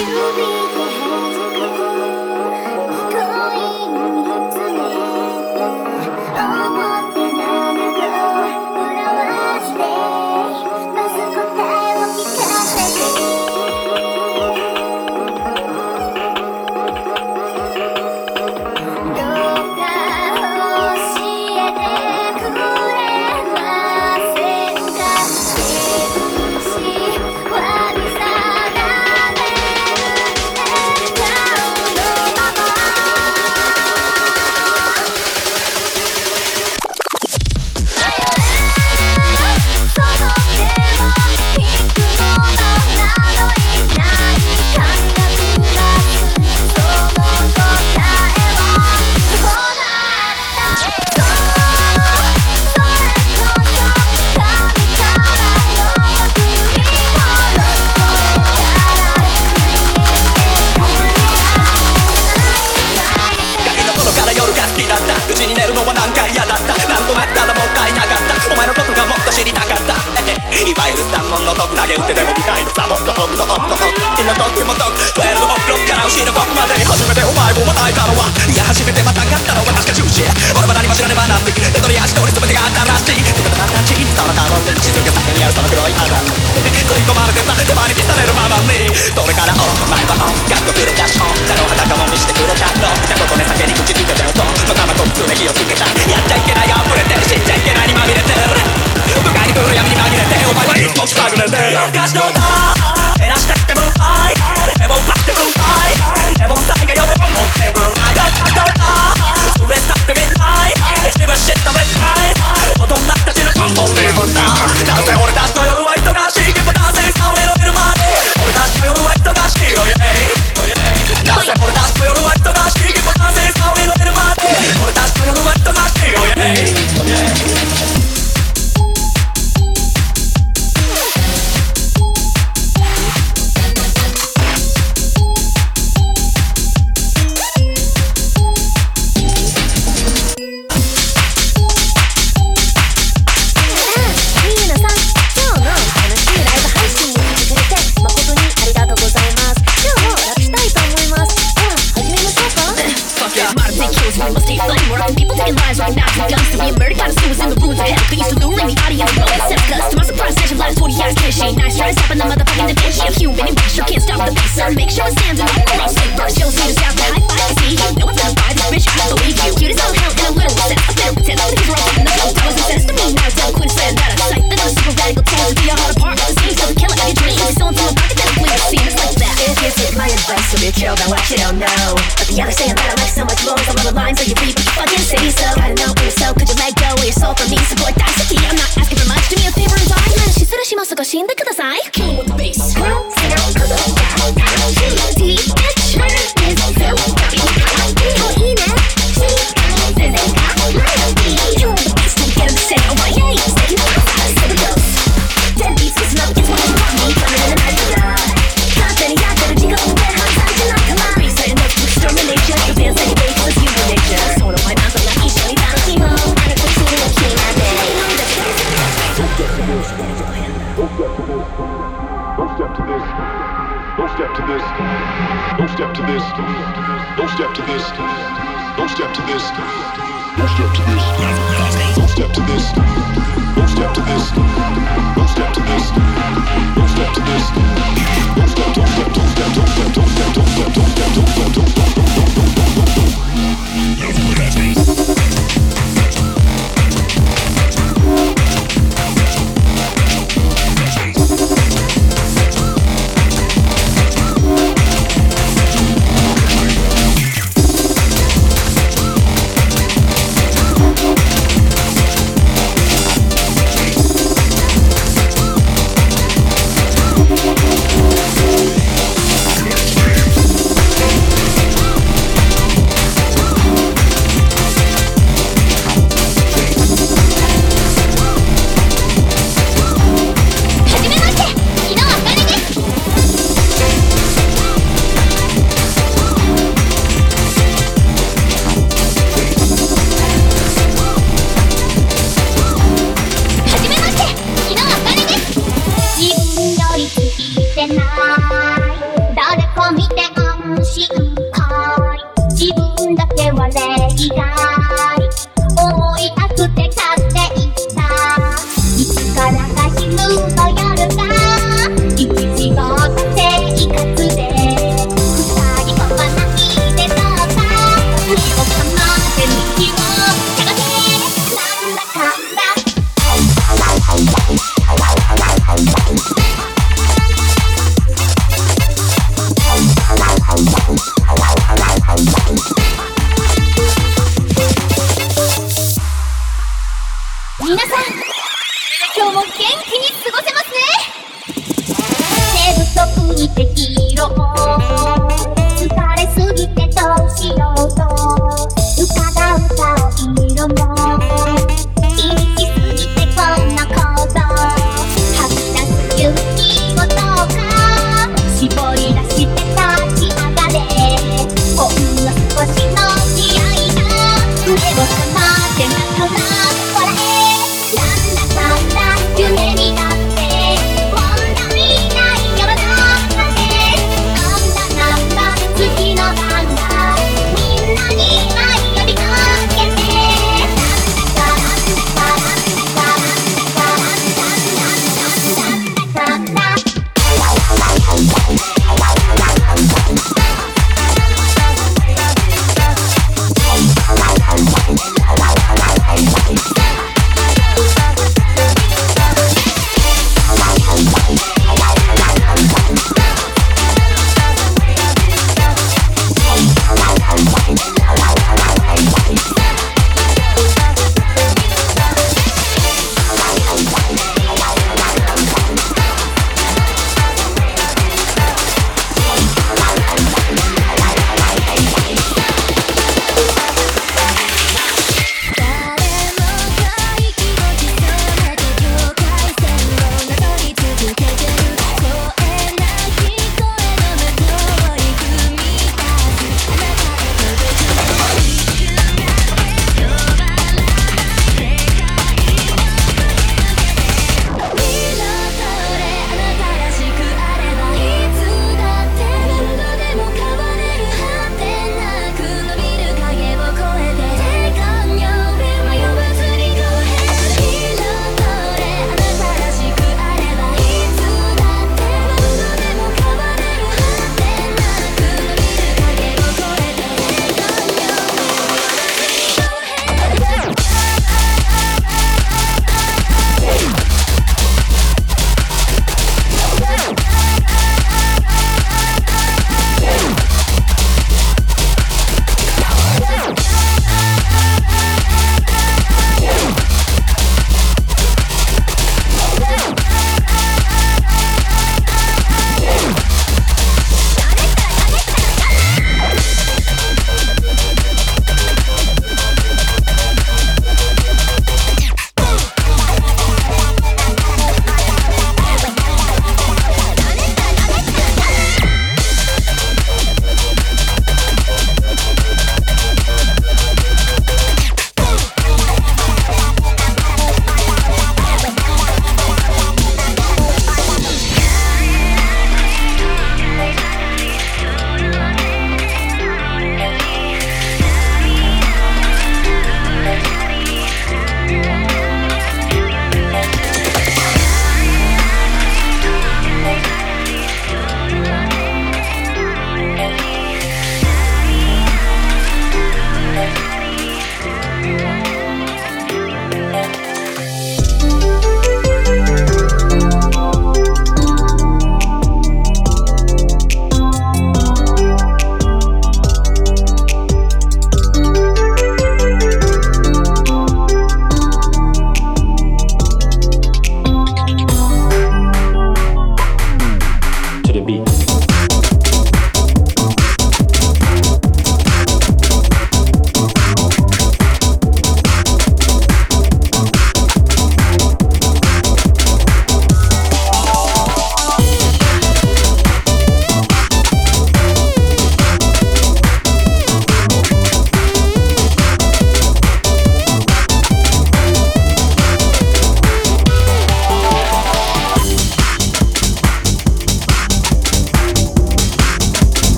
you be the head. fishy. Nice try to stop in the motherfucking dimension of human and you can't stop the beast, so make sure it stands in the.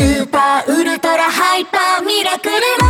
スーパーウルトラハイパーミラクルの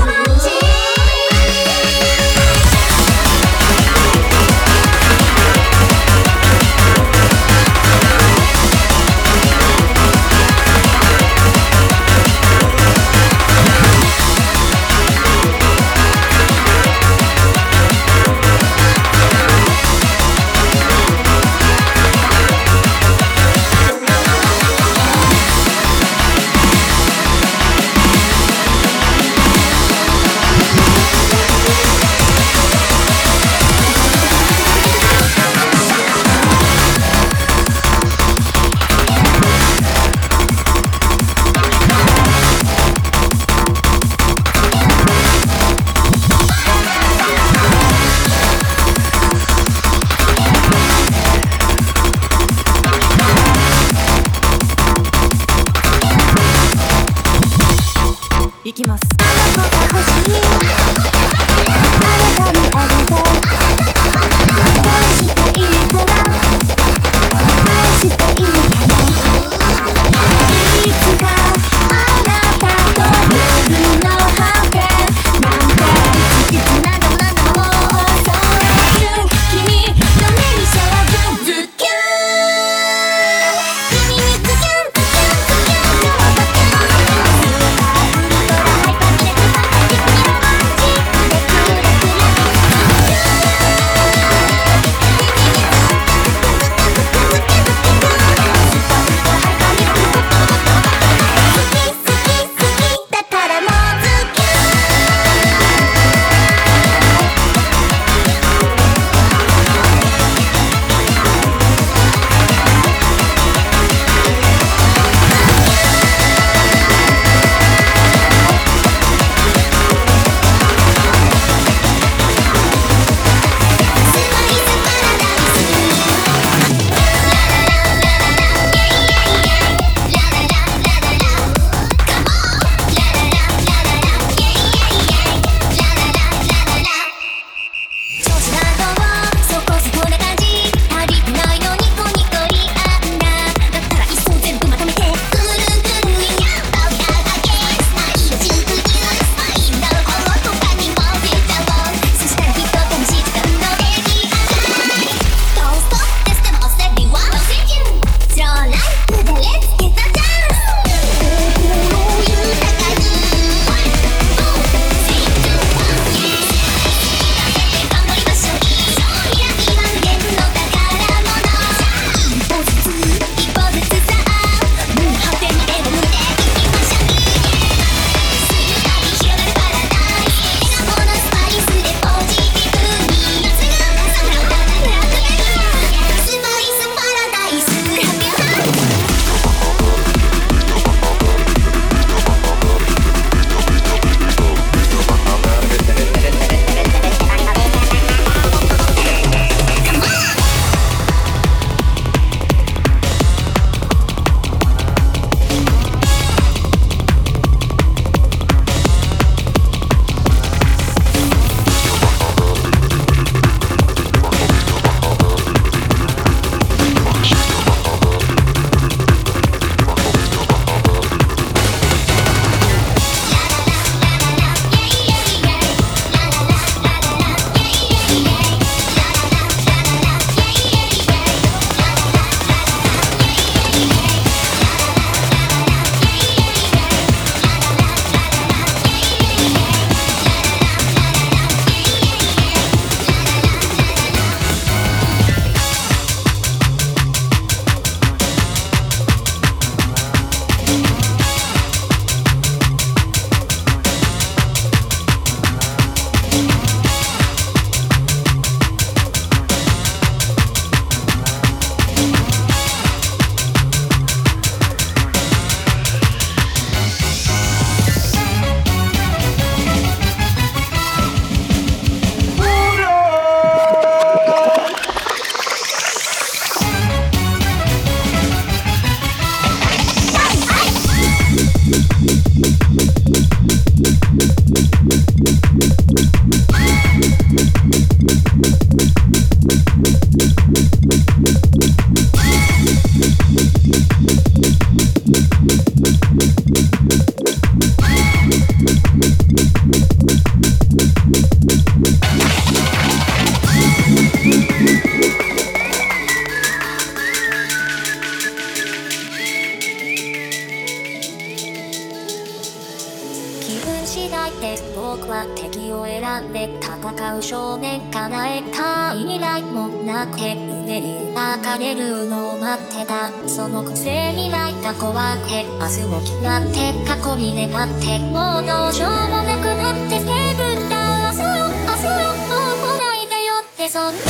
うねりかれるのを待ってた。そのくせに泣いた子はへ明日も決まって過去に願ってもうどうしようもなくなってセブンだ。明日を明日をもう来ないでよって。そんな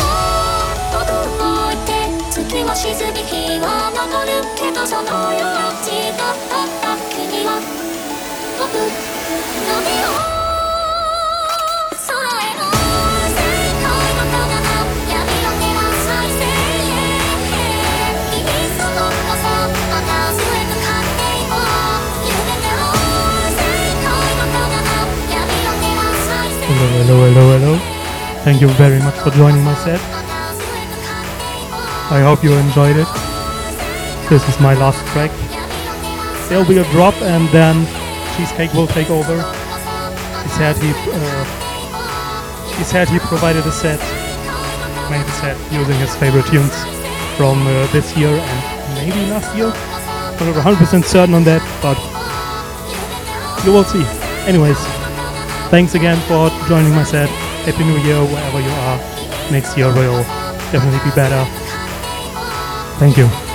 ことを言って月は沈み日は残るけどその夜は違った。君は僕何を Hello, hello, hello. Thank you very much for joining my set. I hope you enjoyed it. This is my last track. There'll be a drop and then Cheesecake will take over. He said he uh, he said he provided a set, made a set using his favorite tunes from uh, this year and maybe last year. I'm not 100% certain on that, but you will see. Anyways, thanks again for joining my set. Happy New Year wherever you are. Next year will definitely be better. Thank you.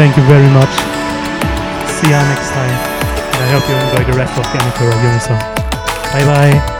Thank you very much. See ya next time. And I hope you enjoy the rest of the Anikura Unison. Bye bye.